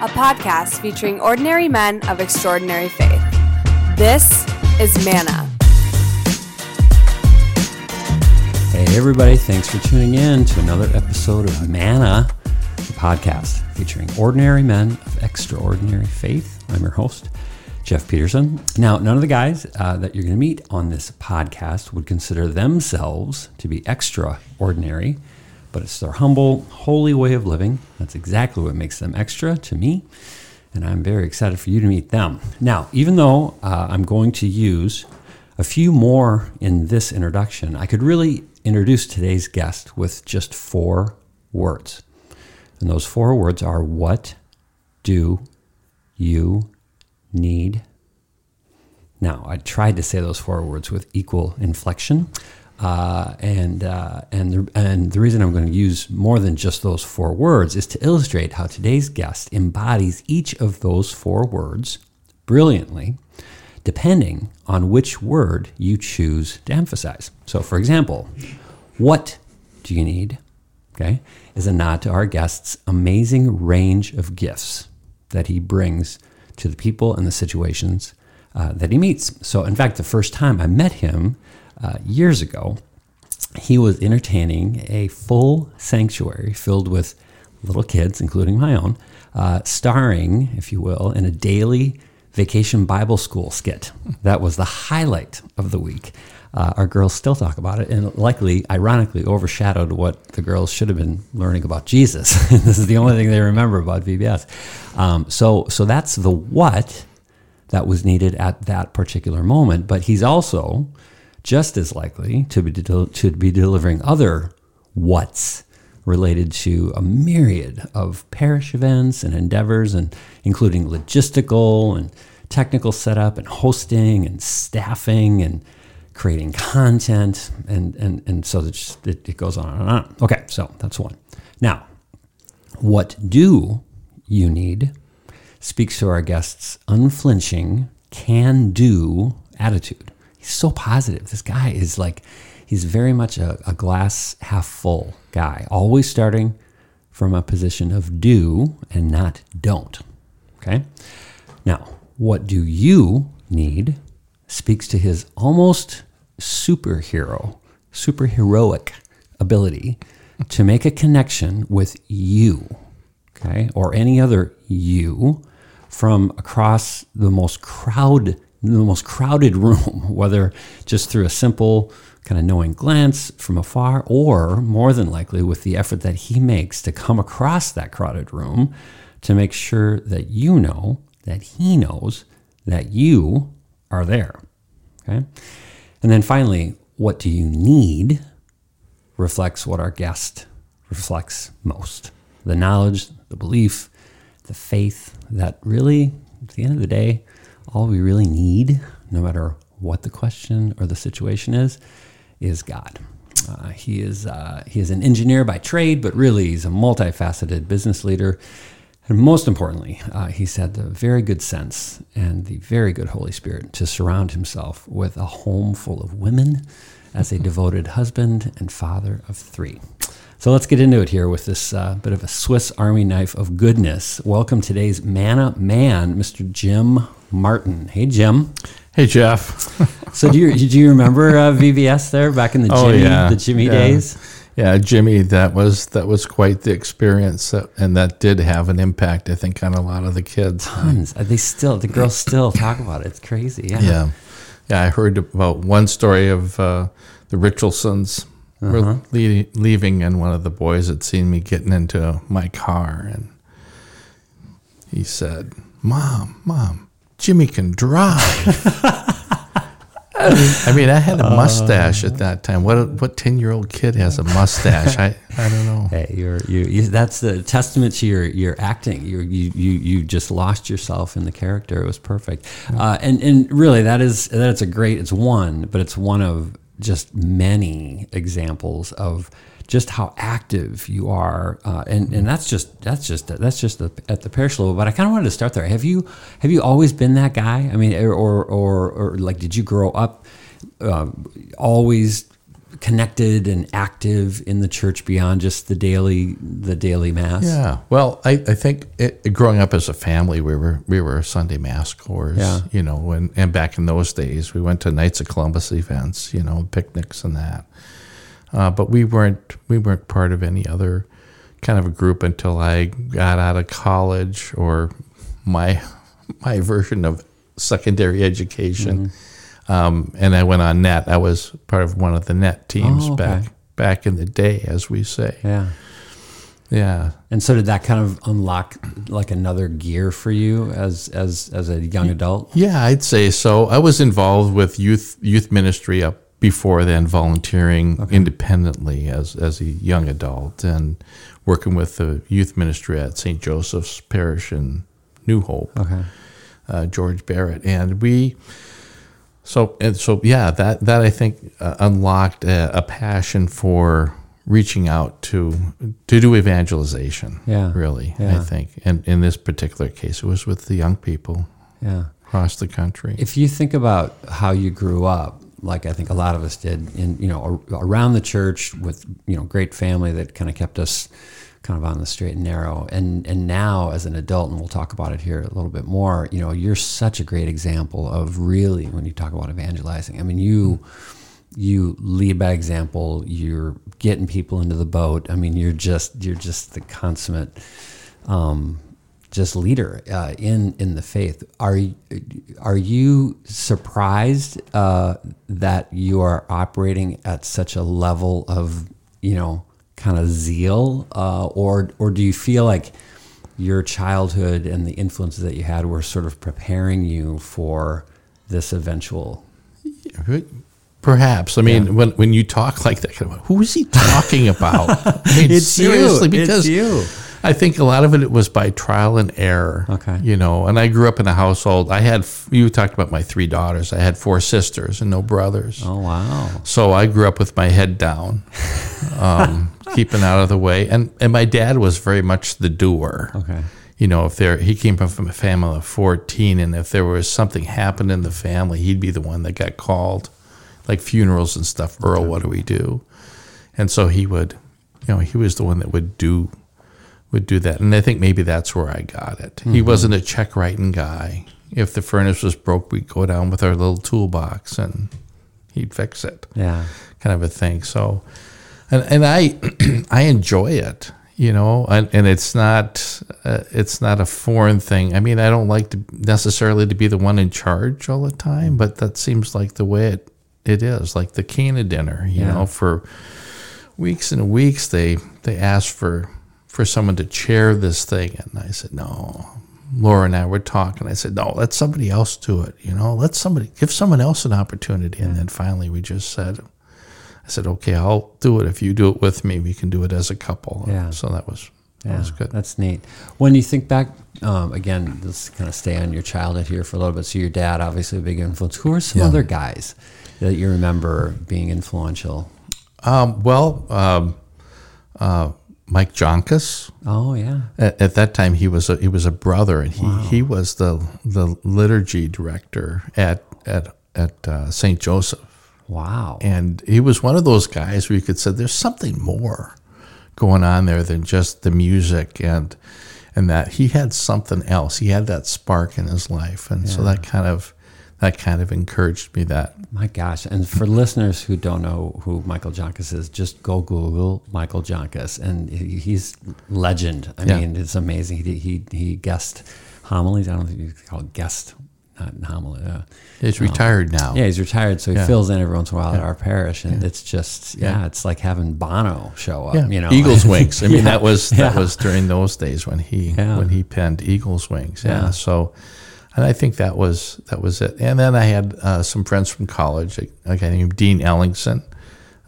a podcast featuring ordinary men of extraordinary faith. This is Manna. Hey, everybody, thanks for tuning in to another episode of Manna, the podcast featuring ordinary men of extraordinary faith. I'm your host, Jeff Peterson. Now, none of the guys uh, that you're going to meet on this podcast would consider themselves to be extraordinary, but it's their humble, holy way of living. That's exactly what makes them extra to me, and I'm very excited for you to meet them. Now, even though uh, I'm going to use a few more in this introduction, I could really introduce today's guest with just four words. And those four words are what do you need. Now, I tried to say those four words with equal inflection. Uh, and uh, and the, and the reason I'm going to use more than just those four words is to illustrate how today's guest embodies each of those four words brilliantly, depending on which word you choose to emphasize. So, for example, what do you need? Okay, is a nod to our guest's amazing range of gifts that he brings to the people and the situations uh, that he meets. So, in fact, the first time I met him uh, years ago, he was entertaining a full sanctuary filled with little kids, including my own, uh, starring, if you will, in a daily vacation Bible school skit. That was the highlight of the week. Uh, our girls still talk about it, and likely, ironically, overshadowed what the girls should have been learning about Jesus. this is the only thing they remember about VBS. Um, so, so that's the what that was needed at that particular moment. But he's also just as likely to be to be delivering other what's related to a myriad of parish events and endeavors, and including logistical and technical setup and hosting and staffing and creating content, and and and so it, it, goes on and on. Okay, so that's one. Now, what do you need speaks to our guest's unflinching, can-do attitude. He's so positive. This guy is like, he's very much a, a glass half full guy, always starting from a position of do and not don't. Okay. Now, what do you need speaks to his almost superhero, superheroic ability to make a connection with you, okay, or any other you from across the most crowd, the most crowded room, whether just through a simple kind of knowing glance from afar, or more than likely with the effort that he makes to come across that crowded room to make sure that you know that he knows that you are there. Okay. And then finally, what do you need reflects what our guest reflects most the knowledge, the belief, the faith that really, at the end of the day, all we really need, no matter what the question or the situation is, is God. Uh, he is uh, he is an engineer by trade, but really he's a multifaceted business leader and most importantly, uh, he's had the very good sense and the very good Holy Spirit to surround himself with a home full of women as a devoted husband and father of three. So let's get into it here with this uh, bit of a Swiss Army knife of goodness. Welcome today's Manna Man, Mr. Jim Martin. Hey, Jim. Hey, Jeff. so do you do you remember uh, VBS there back in the oh, Jimmy, yeah. the Jimmy yeah. days? Yeah, Jimmy, that was that was quite the experience, and that did have an impact, I think, on a lot of the kids. Tons. They still, the girls still talk about it. It's crazy. Yeah. Yeah. Yeah. I heard about one story of uh, the Richardsons uh-huh. le- leaving, and one of the boys had seen me getting into my car, and he said, "Mom, mom, Jimmy can drive." I mean, I had a mustache at that time. What what ten year old kid has a mustache? I, I don't know. Hey, you're you, you. That's the testament to your your acting. you you you you just lost yourself in the character. It was perfect. Uh, and and really, that is that's a great. It's one, but it's one of just many examples of just how active you are, uh, and and that's just that's just that's just the, at the parish level. But I kind of wanted to start there. Have you have you always been that guy? I mean, or or or, like, did you grow up uh, always connected and active in the church beyond just the daily the daily mass? Yeah. Well, I, I think it, growing up as a family, we were we were Sunday mass goers. Yeah. You know, and, and back in those days, we went to Knights of Columbus events, you know, picnics and that. Uh, but we weren't we weren't part of any other kind of a group until I got out of college or my my version of secondary education. Um, and I went on net. I was part of one of the net teams Oh, okay. back back in the day, as we say. Yeah. Yeah. And so did that kind of unlock like another gear for you as as as a young adult? Yeah, I'd say so. I was involved with youth youth ministry up before then, volunteering independently as as a young adult and working with the youth ministry at St. Joseph's Parish in New Hope. Okay. uh, George Barrett, and we. So and so, yeah. That that I think uh, unlocked a, a passion for reaching out to to do evangelization. Yeah. really. Yeah. I think, and in this particular case, it was with the young people Yeah. across the country. If you think about how you grew up, like I think a lot of us did, in you know ar- around the church with you know great family that kind of kept us kind of on the straight and narrow, and and now as an adult, and we'll talk about it here a little bit more. You know, you're such a great example of really when you talk about evangelizing. I mean, you you lead by example. You're getting people into the boat. I mean, you're just you're just the consummate. Um, just leader uh, in in the faith. Are are you surprised uh, that you are operating at such a level of you know kind of zeal, uh, or or do you feel like your childhood and the influences that you had were sort of preparing you for this eventual? Perhaps. I mean, when when you talk like that, who is he talking about? I mean, seriously, because you. I think a lot of it was by trial and error. Okay. You know, and I grew up in a household. I had, you talked about my three daughters. I had four sisters and no brothers. Oh wow! So I grew up with my head down, um, keeping out of the way. And, and my dad was very much the doer. Okay. You know, if there, he came from a family of 14, and if there was something happened in the family, he'd be the one that got called, like funerals and stuff. Earl, what do we do? And so he would, you know, he was the one that would do would do that. And I think maybe that's where I got it. He mm-hmm. wasn't a check writing guy. If the furnace was broke, we'd go down with our little toolbox and he'd fix it, Yeah. kind of a thing. So, and, and I, I enjoy it, you know, and, and it's not, uh, it's not a foreign thing. I mean, I don't like to necessarily to be the one in charge all the time, but that seems like the way it, it is like the Cana dinner, you Yeah. know, for weeks and weeks, they, they asked for, for someone to chair this thing. And I said, no. Laura and I were talking. I said, no, let somebody else do it. You know, let somebody, give someone else an opportunity. And then finally we just said, I said, okay, I'll do it. If you do it with me, we can do it as a couple. Yeah. So that was, that Yeah, was good. That's neat. When you think back, um, again, let's kind of stay on your childhood here for a little bit. So your dad, obviously a big influence. Who are some Yeah. other guys that you remember being influential? Um, well, um, uh, Mike Joncas. Oh yeah, At, at that time, he was a he was a brother, and he, he was the the liturgy director at at at uh, Saint Joseph. Wow. and he was one of those guys where you could say there's something more going on there than just the music and and that he had something else he had that spark in his life and so that kind of that kind of encouraged me that My gosh. And for listeners who don't know who Michael Joncas is, just go Google Michael Joncas. And he's legend. I Yeah. mean, it's amazing. He, he, he guest homilies. I don't think you call it guest, not homily. Uh, he's retired now yeah, he's retired. So he Yeah. fills in every once in a while at our parish. And it's just, yeah, it's like having Bono show up, yeah. you know. Eagles wings. I mean, Yeah. that was that Yeah. was during those days when he Yeah. when he penned Eagles wings. Yeah. Yeah. So, and I think that was that was it. And then I had uh, some friends from college, a, guy named Dean Ellingson,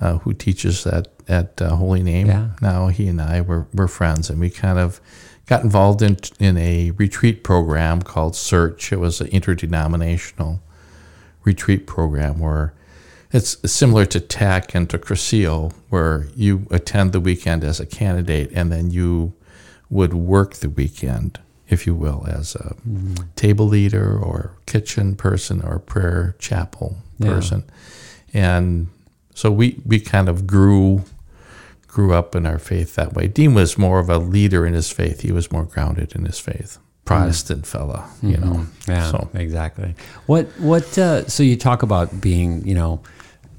uh, who teaches at at uh, Holy Name. Yeah. Now he and I were were friends, and we kind of got involved in in a retreat program called Search. It was an interdenominational retreat program where it's similar to TAC and to Cursillo, where you attend the weekend as a candidate and then you would work the weekend, if you will, as a mm-hmm. table leader or kitchen person or prayer chapel Yeah. person. And so we we kind of grew grew up in our faith that way. Dean was more of a leader in his faith. He was more grounded in his faith. Protestant fella, you know. Mm-hmm. Yeah, So exactly. What what? Uh, so you talk about being, you know,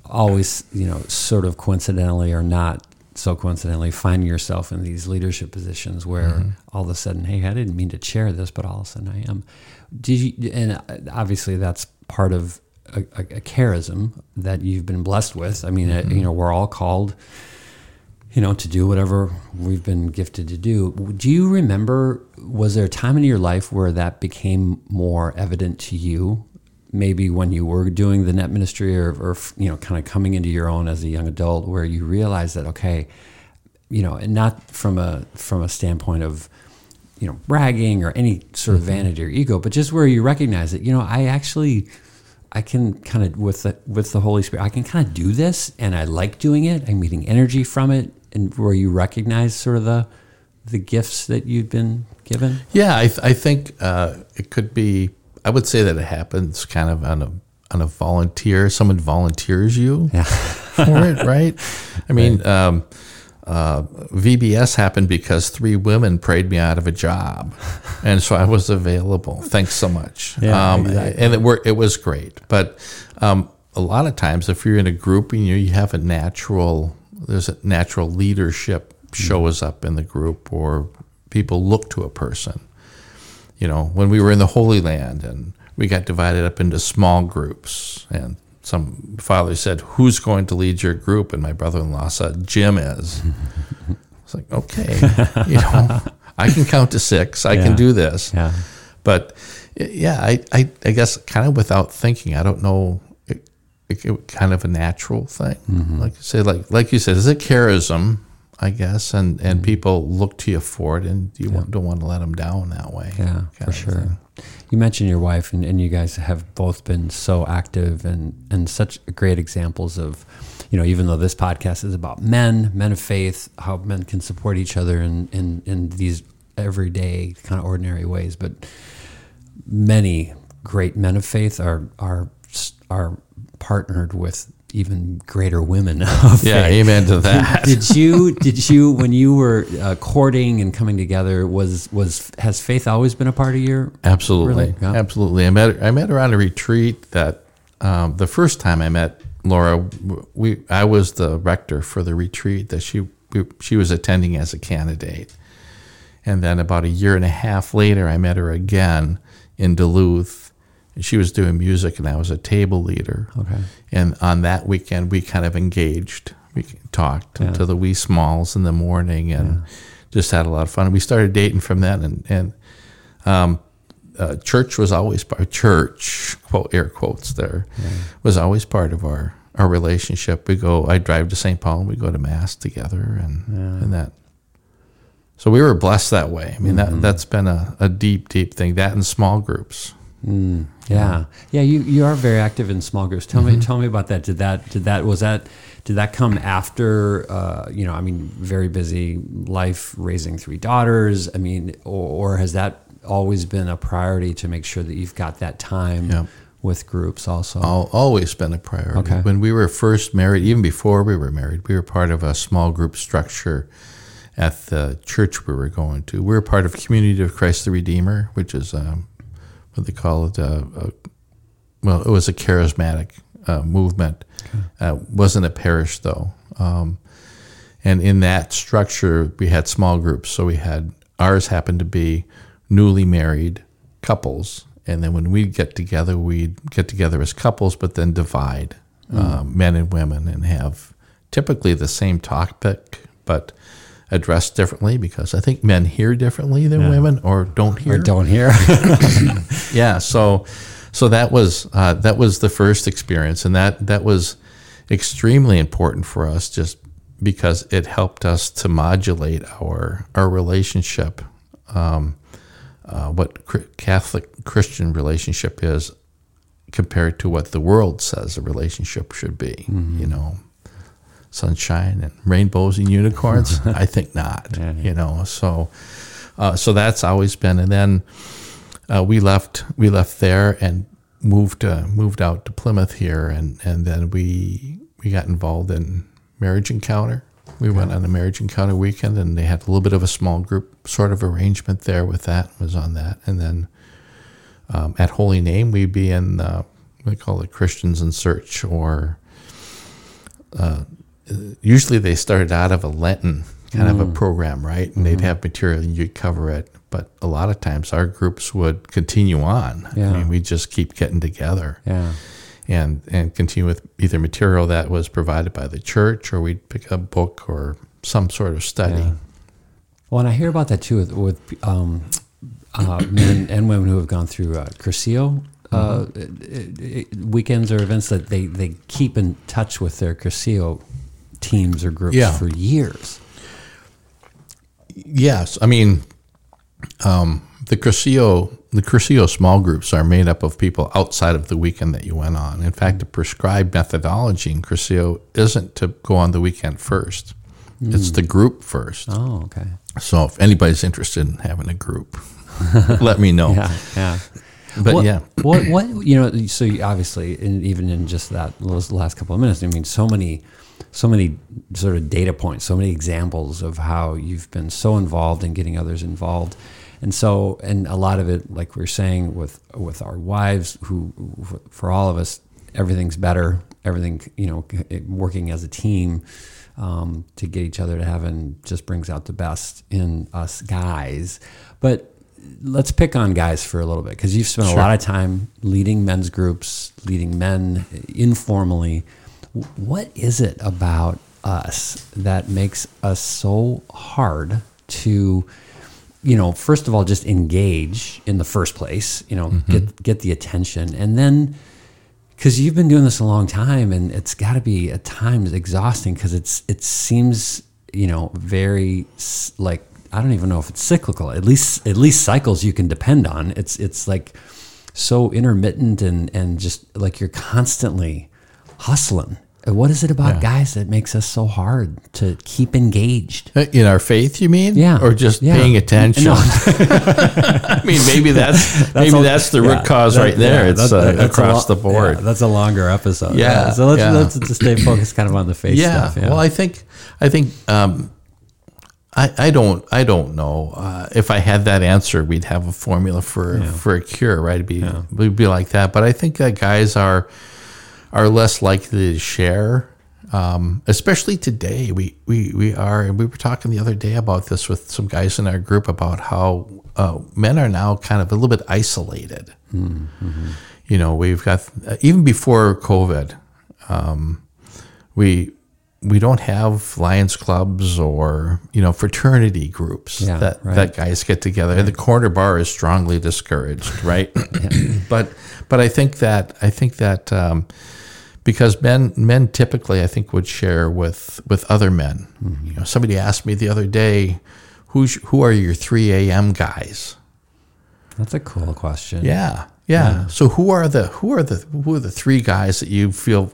always, you know, sort of coincidentally or not so coincidentally, finding yourself in these leadership positions where Mm-hmm. all of a sudden, hey, I didn't mean to chair this, but all of a sudden I am. Did you? And uh, obviously, that's part of a, a, a charism that you've been blessed with. I mean, uh, Mm-hmm. you know, we're all called you know, to do whatever we've been gifted to do. Do you remember, was there a time in your life where that became more evident to you? Maybe when you were doing the net ministry or, or you know, kind of coming into your own as a young adult where you realized that, okay, you know, and not from a, from a standpoint of, you know, bragging or any sort of mm-hmm. vanity or ego, but just where you recognize that, you know, I actually, I can kind of with the with the Holy Spirit, I can kind of do this, and I like doing it. I'm getting energy from it, and where you recognize sort of the the gifts that you've been given. Yeah, I, th- I think uh, it could be. I would say that it happens kind of on a on a volunteer. Someone volunteers you for it, right? I mean, um, uh, VBS happened because three women prayed me out of a job, and so I was available. Thanks so much. Yeah, um, exactly. And it worked. It was great, but um, a lot of times, if you're in a group and you you have a natural, there's a natural leadership shows mm-hmm. up in the group, or people look to a person you know, when we were in the Holy Land and we got divided up into small groups, and some father said, "Who's going to lead your group?" And my brother-in-law said, "Jim is." It's like, okay, you know, I can count to six. I Yeah. can do this. Yeah, But yeah, I, I, I guess kind of without thinking, I don't know, it, kind of a natural thing. Mm-hmm. Like you say, like like you said, it's a charism, I guess, and Mm-hmm. and people look to you for it, and you want, don't want to let them down that way. yeah, for sure. thing. You mentioned your wife, and, and you guys have both been so active and and such great examples of, you know, even though this podcast is about men, men of faith, how men can support each other in in, in these everyday kind of ordinary ways, but many great men of faith are are are partnered with even greater women of Yeah, faith. amen to that. did you did you when you were uh, courting and coming together was was has faith always been a part of your Absolutely, Really? Yeah. absolutely. I met her, I met her on a retreat that um, the first time I met Laura, we I was the rector for the retreat that she she was attending as a candidate, and then about a year and a half later, I met her again in Duluth. And she was doing music, and I was a table leader. Okay. And on that weekend, we kind of engaged. We talked Yeah. to the wee smalls in the morning, and just had a lot of fun. And We started dating from then, and and um, uh, church was always part. Church, quote air quotes there, was always part of our our relationship. We go. I drive to St. Paul. and We go to mass together, and and that. So we were blessed that way. I mean, that that's been a, a deep, deep thing. That in small groups. Mm, yeah, yeah. You you are very active in small groups. Tell me tell me about that. Did that did that was that did that come after? Uh, you know, I mean, very busy life, raising three daughters. I mean, or, or has that always been a priority to make sure that you've got that time Yeah. with groups also? Al always been a priority. Okay. When we were first married, even before we were married, we were part of a small group structure at the church we were going to. We were part of Community of Christ the Redeemer, which is um, what they call it. Uh, uh, well, it was a charismatic uh, movement. Uh, wasn't a parish though. Um, and in that structure, we had small groups. So we had ours happened to be newly married couples, and then when we'd get together, we'd get together as couples, but then divide um, men and women and have typically the same topic, but addressed differently because I think men hear differently than women or don't hear. or don't hear? Yeah, so so that was uh, that was the first experience, and that that was extremely important for us, just because it helped us to modulate our our relationship, um, uh, what Catholic Christian relationship is compared to what the world says a relationship should be. You know, sunshine and rainbows and unicorns. I think not. Yeah, yeah. You know, so uh, so that's always been, and then uh, we left we left there and moved uh, moved out to Plymouth here, and and then we we got involved in marriage encounter. We went on a marriage encounter weekend, and they had a little bit of a small group sort of arrangement there with that. Was on that, and then um, at Holy Name, we'd be in uh, we call it Christians in Search, or uh, usually they started out of a Lenten kind of a program, right? And they'd have material and you'd cover it. But a lot of times our groups would continue on. Yeah. I mean, we just keep getting together Yeah. and and continue with either material that was provided by the church or we'd pick a book or some sort of study. Yeah. Well, and I hear about that too with, with um, uh, men and women who have gone through uh, Cursillo uh, it- weekends or events that they, they keep in touch with their Cursillo teams or groups Yeah. for years. Yes, I mean, um, the Cursillo the Cursillo small groups are made up of people outside of the weekend that you went on. In fact, the prescribed methodology in Cursillo isn't to go on the weekend first; it's the group first. Oh, okay. So, if anybody's interested in having a group, let me know. Yeah, yeah. But what, yeah, what what you know? So you obviously, in, even in just that those last couple of minutes, I mean, so many, so many sort of data points, so many examples of how you've been so involved in getting others involved, and so and a lot of it, like we are saying with with our wives, who for all of us, everything's better, everything you know, working as a team. Um, to get each other to heaven just brings out the best in us guys. But let's pick on guys for a little bit because you've spent a lot of time leading men's groups, leading men informally. What is it about us that makes us so hard to, you know, first of all, just engage in the first place, you know, mm-hmm. get get the attention, and then because you've been doing this a long time, and it's got to be at times exhausting because it's it seems you know very like I don't even know if it's cyclical. At least at least cycles you can depend on. It's it's like so intermittent and and just like you're constantly hustling. What is it about Yeah. guys that makes us so hard to keep engaged? Uh, in our faith, you mean? Yeah. or just Yeah. paying attention? No. I mean, maybe that's, maybe a- that's the yeah, root cause that- right there. yeah, it's that- uh, that's across lo- the board. yeah, that's a longer episode. Yeah, So let's, yeah. let's just stay focused kind of on the faith yeah. stuff. Yeah. Well, I think I think um, I I don't I don't know uh, if I had that answer, we'd have a formula for for a cure, right? It'd be we'd be like that. But I think that guys are are less likely to share. Um, especially today, we, we, we are, and we were talking the other day about this with some guys in our group about how uh, men are now kind of a little bit isolated. You know, we've got uh, even before COVID, um, we we don't have Lions clubs or you know fraternity groups Yeah, that right. that guys get together. And the corner bar is strongly discouraged, right? but but I think that I think that um, because men men typically I think would share with with other men. Mm-hmm. You know, somebody asked me the other day, who's who are your three a.m. guys? That's a cool question. Yeah, yeah. So who are the who are the who are the three guys that you feel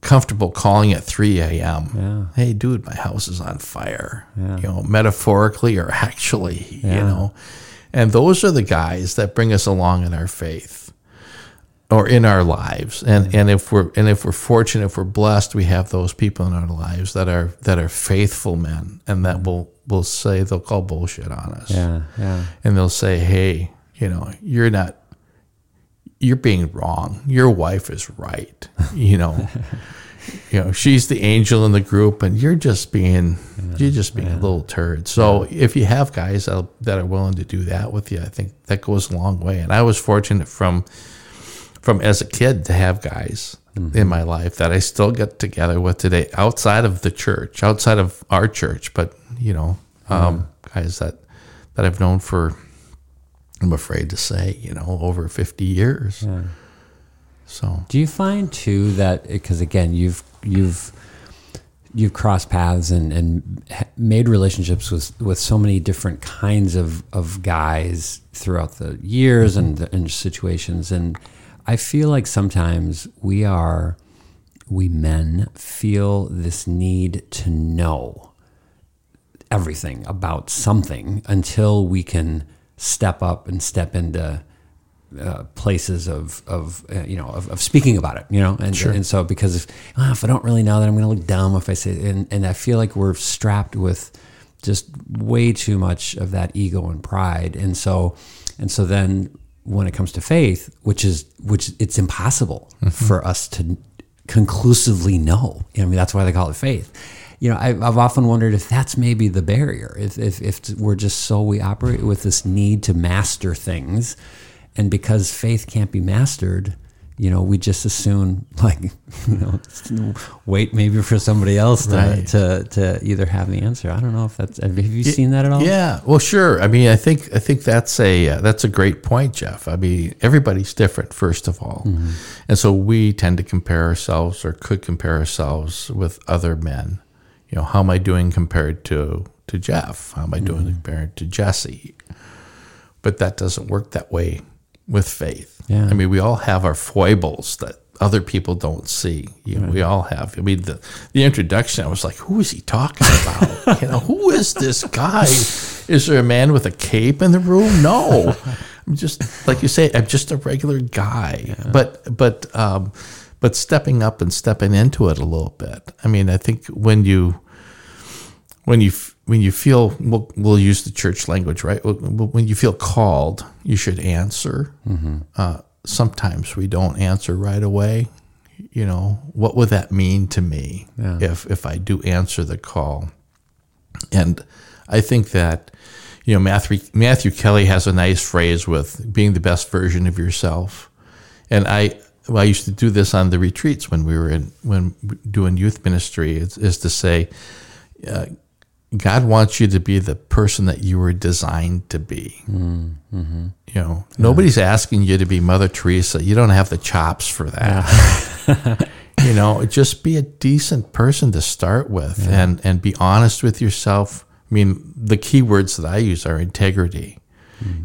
comfortable calling at three a.m. Yeah. Hey, dude, my house is on fire. Yeah. You know, metaphorically or actually. You know, and those are the guys that bring us along in our faith or in our lives. And and if we're and if we're fortunate, if we're blessed, we have those people in our lives that are that are faithful men and that will will say they'll call bullshit on us Yeah. Yeah. and they'll say, "Hey, you know, you're not you're being wrong. Your wife is right. You know, you know, she's the angel in the group and you're just being you're just being a little turd." So, if you have guys that are willing to do that with you, I think that goes a long way. And I was fortunate from from as a kid to have guys in my life that I still get together with today outside of the church, outside of our church, but you know, um, guys that that I've known for I'm afraid to say, you know, over 50 years. So, Do you find too that because again you've you've you've crossed paths and, and made relationships with, with so many different kinds of, of guys throughout the years and, and situations and I feel like sometimes we are we men feel this need to know everything about something until we can step up and step into uh, places of of uh, you know of, of speaking about it, you know, and and so because if, oh, if I don't really know that I'm going to look dumb if I say, and and I feel like we're strapped with just way too much of that ego and pride, and so and so then when it comes to faith, which is which it's impossible mm-hmm. for us to conclusively know. I mean, that's why they call it faith. You know, I've, I've often wondered if that's maybe the barrier. If, if if we're just so we operate with this need to master things, and because faith can't be mastered, you know, we just assume like, you know, wait maybe for somebody else to, Right. to to either have the answer. I don't know if that's. Have you seen that at all? Yeah, well, sure. I mean, I think I think that's a uh, that's a great point, Jeff. I mean, everybody's different, first of all, and so we tend to compare ourselves or could compare ourselves with other men. You know, how am I doing compared to to Jeff? How am I doing compared to Jesse? But that doesn't work that way with faith. Yeah. I mean, we all have our foibles that other people don't see. You know, We all have. I mean, the, the introduction, I was like, who is he talking about? you know, who is this guy? Is there a man with a cape in the room? No. I'm just, like you say, I'm just a regular guy. But, but, um, but stepping up and stepping into it a little bit. I mean, I think when you, when you when you feel we'll, we'll use the church language right? When- you feel called you should answer. Uh, sometimes we don't answer right away. You know what would that mean to me if if i do answer the call? And i think that you know matthew matthew kelly has a nice phrase with being the best version of yourself. And I well, I used to do this on the retreats when we were in when doing youth ministry is, is to say uh, God wants you to be the person that you were designed to be. You know, nobody's asking you to be Mother Teresa. You don't have the chops for that. you know, just be a decent person to start with, and and be honest with yourself. I mean, the key words that I use are integrity.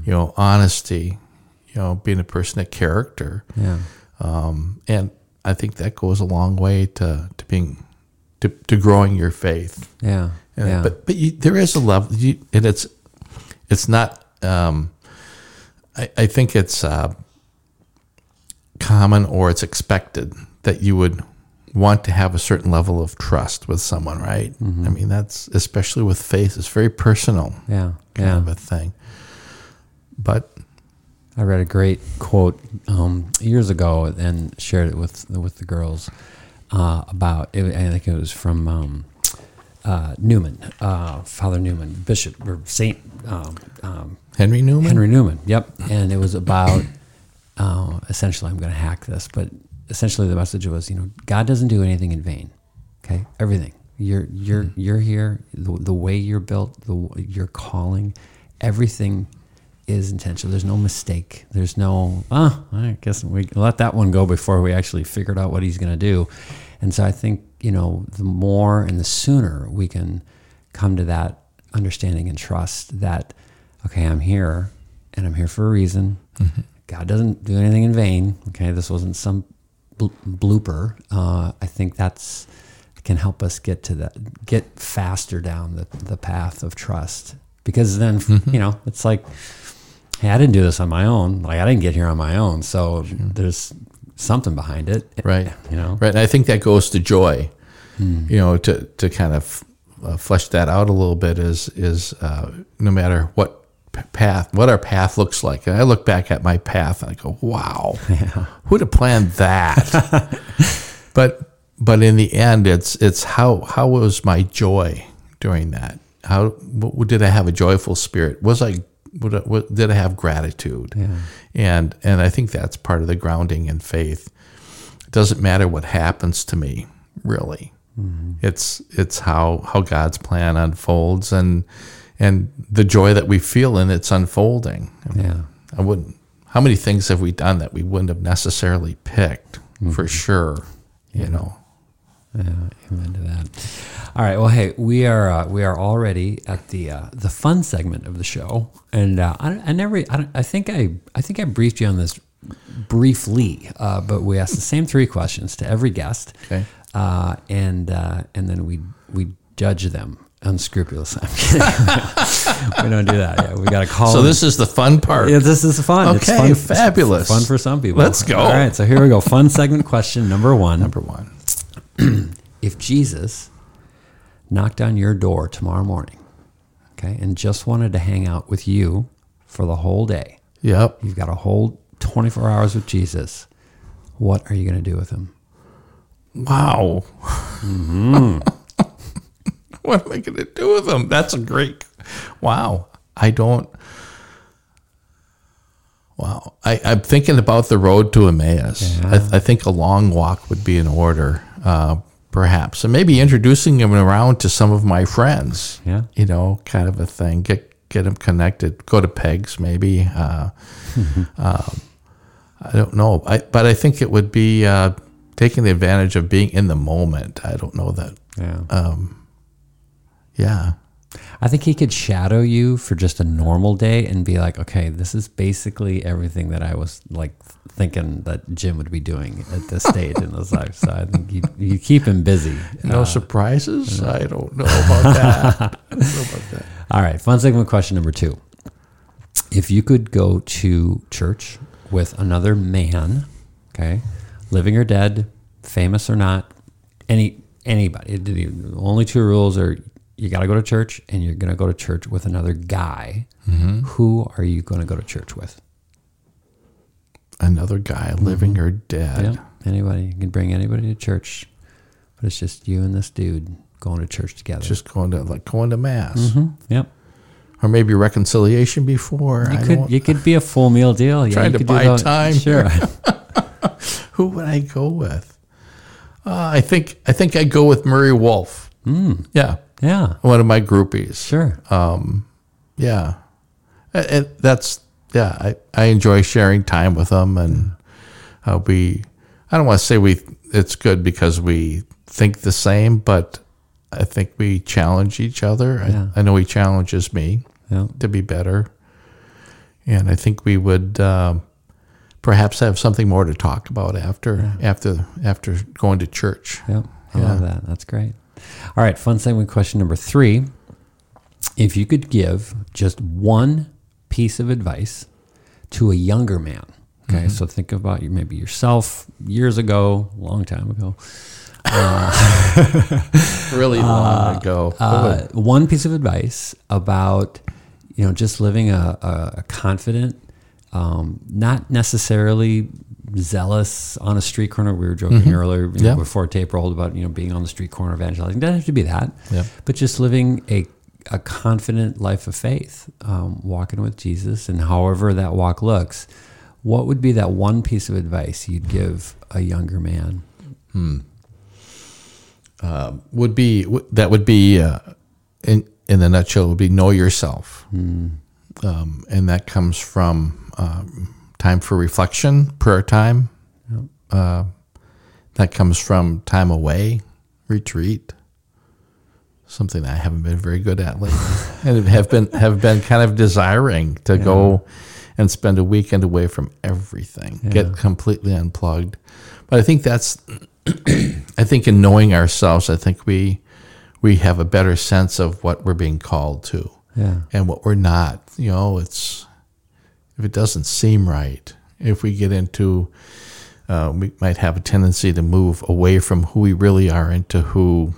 You know, honesty. You know, being a person of character. Yeah. Um, and I think that goes a long way to, to being to, to growing your faith. Yeah. Yeah. But but you, there is a level, you, and it's it's not. Um, I, I think it's uh, common or it's expected that you would want to have a certain level of trust with someone, right? I mean, that's especially with faith. It's very personal, yeah. kind Yeah. of a thing. But I read a great quote um, years ago and shared it with with the girls uh, about. It, I think it was from um, uh, Newman, uh, Father Newman, Bishop or Saint um, um, Henry Newman, Henry Newman. Yep, and it was about uh, essentially. I'm going to hack this, but essentially the message was, you know, God doesn't do anything in vain. Okay, everything you're you're you're here. The, the way you're built, the your calling, everything is intentional. There's no mistake. There's no. Ah, I guess we let that one go before we actually figured out what he's going to do. And so I think you know the more and the sooner we can come to that understanding and trust that okay, I'm here and I'm here for a reason. God doesn't do anything in vain. Okay, this wasn't some bl- blooper. Uh, I think that's can help us get to that, get faster down the, the path of trust. Because then, you know, it's like, hey, I didn't do this on my own. Like I didn't get here on my own. So there's something behind it, right? You know, Right. And I think that goes to joy. You know, to to kind of uh, flesh that out a little bit is is uh, no matter what path, what our path looks like. And I look back at my path and I go, "Wow, who'd have planned that?" but but in the end, it's it's how how was my joy during that? How did I have a joyful spirit? Was I would uh, I, what, did I have gratitude? And and I think that's part of the grounding in faith. It doesn't matter what happens to me, really. Mm-hmm. It's it's how how God's plan unfolds and and the joy that we feel in its unfolding. I mean, Yeah. I wouldn't. How many things have we done that we wouldn't have necessarily picked for mm-hmm. sure? You know. Yeah, amen to that. All right. Well, hey, we are uh, we are already at the uh, the fun segment of the show, and uh, I, I never. I, I think I I think I briefed you on this briefly, uh, but we asked the same three questions to every guest, Okay. uh, and uh, and then we we judge them unscrupulous. I'm kidding. we don't do that. Yeah, we got to call. So them. this is the fun part. Yeah, this is fun. it's Okay, fun, fabulous. Fun for some people. Let's go. All right, so here we go. Fun segment question number one. Number one. if Jesus knocked on your door tomorrow morning, okay, and just wanted to hang out with you for the whole day, Yep. you've got a whole 24 hours with Jesus, what are you going to do with him? Wow. Mm-hmm. what am I going to do with them? That's a great. Wow. I don't. Wow. I, I'm thinking about the road to Emmaus. I, I think a long walk would be in order, uh, perhaps. And maybe introducing him around to some of my friends. Yeah. You know, kind of a thing. Get get them connected. Go to Pegs, maybe. Uh, um, I don't know. I, but I think it would be uh, taking the advantage of being in the moment. I don't know that. Yeah. Yeah. I think he could shadow you for just a normal day and be like, okay, this is basically everything that I was like thinking that Jim would be doing at this stage in his life. So I think you, you keep him busy. No uh, surprises? I don't know about that. I don't know about that. All right, fun segment question number two. If you could go to church with another man, okay, living or dead, famous or not, any anybody, the only two rules are you got to go to church and you're going to go to church with another guy. Who are you going to go to church with? Another guy, living or dead. Yeah, anybody. You can bring anybody to church, but it's just you and this dude going to church together. Just going to like going to mass, yep. or maybe reconciliation before. You I could you could be a full meal deal. Yeah, Trying you to could do buy time Sure. who would I go with? Uh, I think I think I'd go with Murray Wolf. Mm. Yeah, yeah. one of my groupies. Sure. Yeah, and, that's yeah. I, I enjoy sharing time with them, and uh, we. I don't want to say we. It's good because we think the same, but I think we challenge each other. Yeah. I, I know he challenges me Yeah. to be better, and I think we would um, perhaps have something more to talk about after after after going to church. Yep. I love that. That's great. All right. Fun segment question number three. If you could give just one piece of advice to a younger man, okay, so think about you, maybe yourself years ago, long time ago, Really long ago. uh, one piece of advice about you know just living a, a, a confident um, not necessarily zealous on a street corner. We were joking earlier you know, Mm-hmm. Yeah. before tape rolled about you know being on the street corner evangelizing. Doesn't have to be that. Yeah. but just living a, a confident life of faith um, walking with jesus. And however that walk looks what would be that one piece of advice you'd give a younger man? Would be that would be uh, in in a nutshell would be know yourself, um, and that comes from um, time for reflection, prayer time. Uh, that comes from time away, retreat. Something I haven't been very good at lately, and have been have been kind of desiring to go and spend a weekend away from everything, get completely unplugged. But I think that's I think in knowing ourselves, I think we we have a better sense of what we're being called to yeah and what we're not. You know, it's if it doesn't seem right, if we get into, uh, we might have a tendency to move away from who we really are into who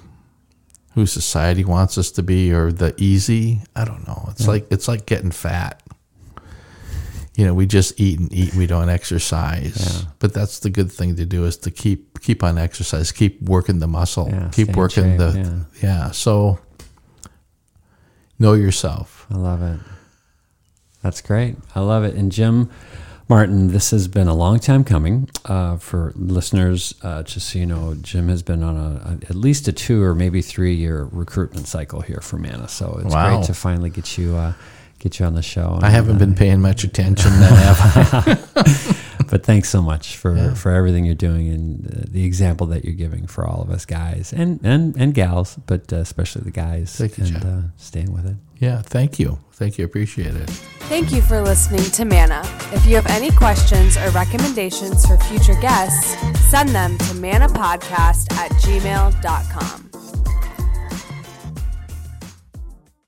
who society wants us to be or the easy. I don't know. It's like it's like getting fat. You know, we just eat and eat. We don't exercise. But that's the good thing to do is to keep keep on exercise, keep working the muscle, Yeah, keep working shape, the yeah. yeah. So know yourself. I love it. That's great. I love it. And Jim Martin, this has been a long time coming. Uh, for listeners, uh, just so you know, Jim has been on a, a at least a two or maybe three year recruitment cycle here for Manna. So it's Wow. great to finally get you uh, get you on the show. I haven't And, been paying much attention then, have I? uh, but thanks so much for, for everything you're doing and uh, the example that you're giving for all of us guys and and, and gals, but uh, especially the guys Thank you, and Jeff. uh, staying with it. Yeah, thank you. Thank you. Appreciate it. Thank you for listening to Manna. If you have any questions or recommendations for future guests, send them to manapodcast at gmail.com.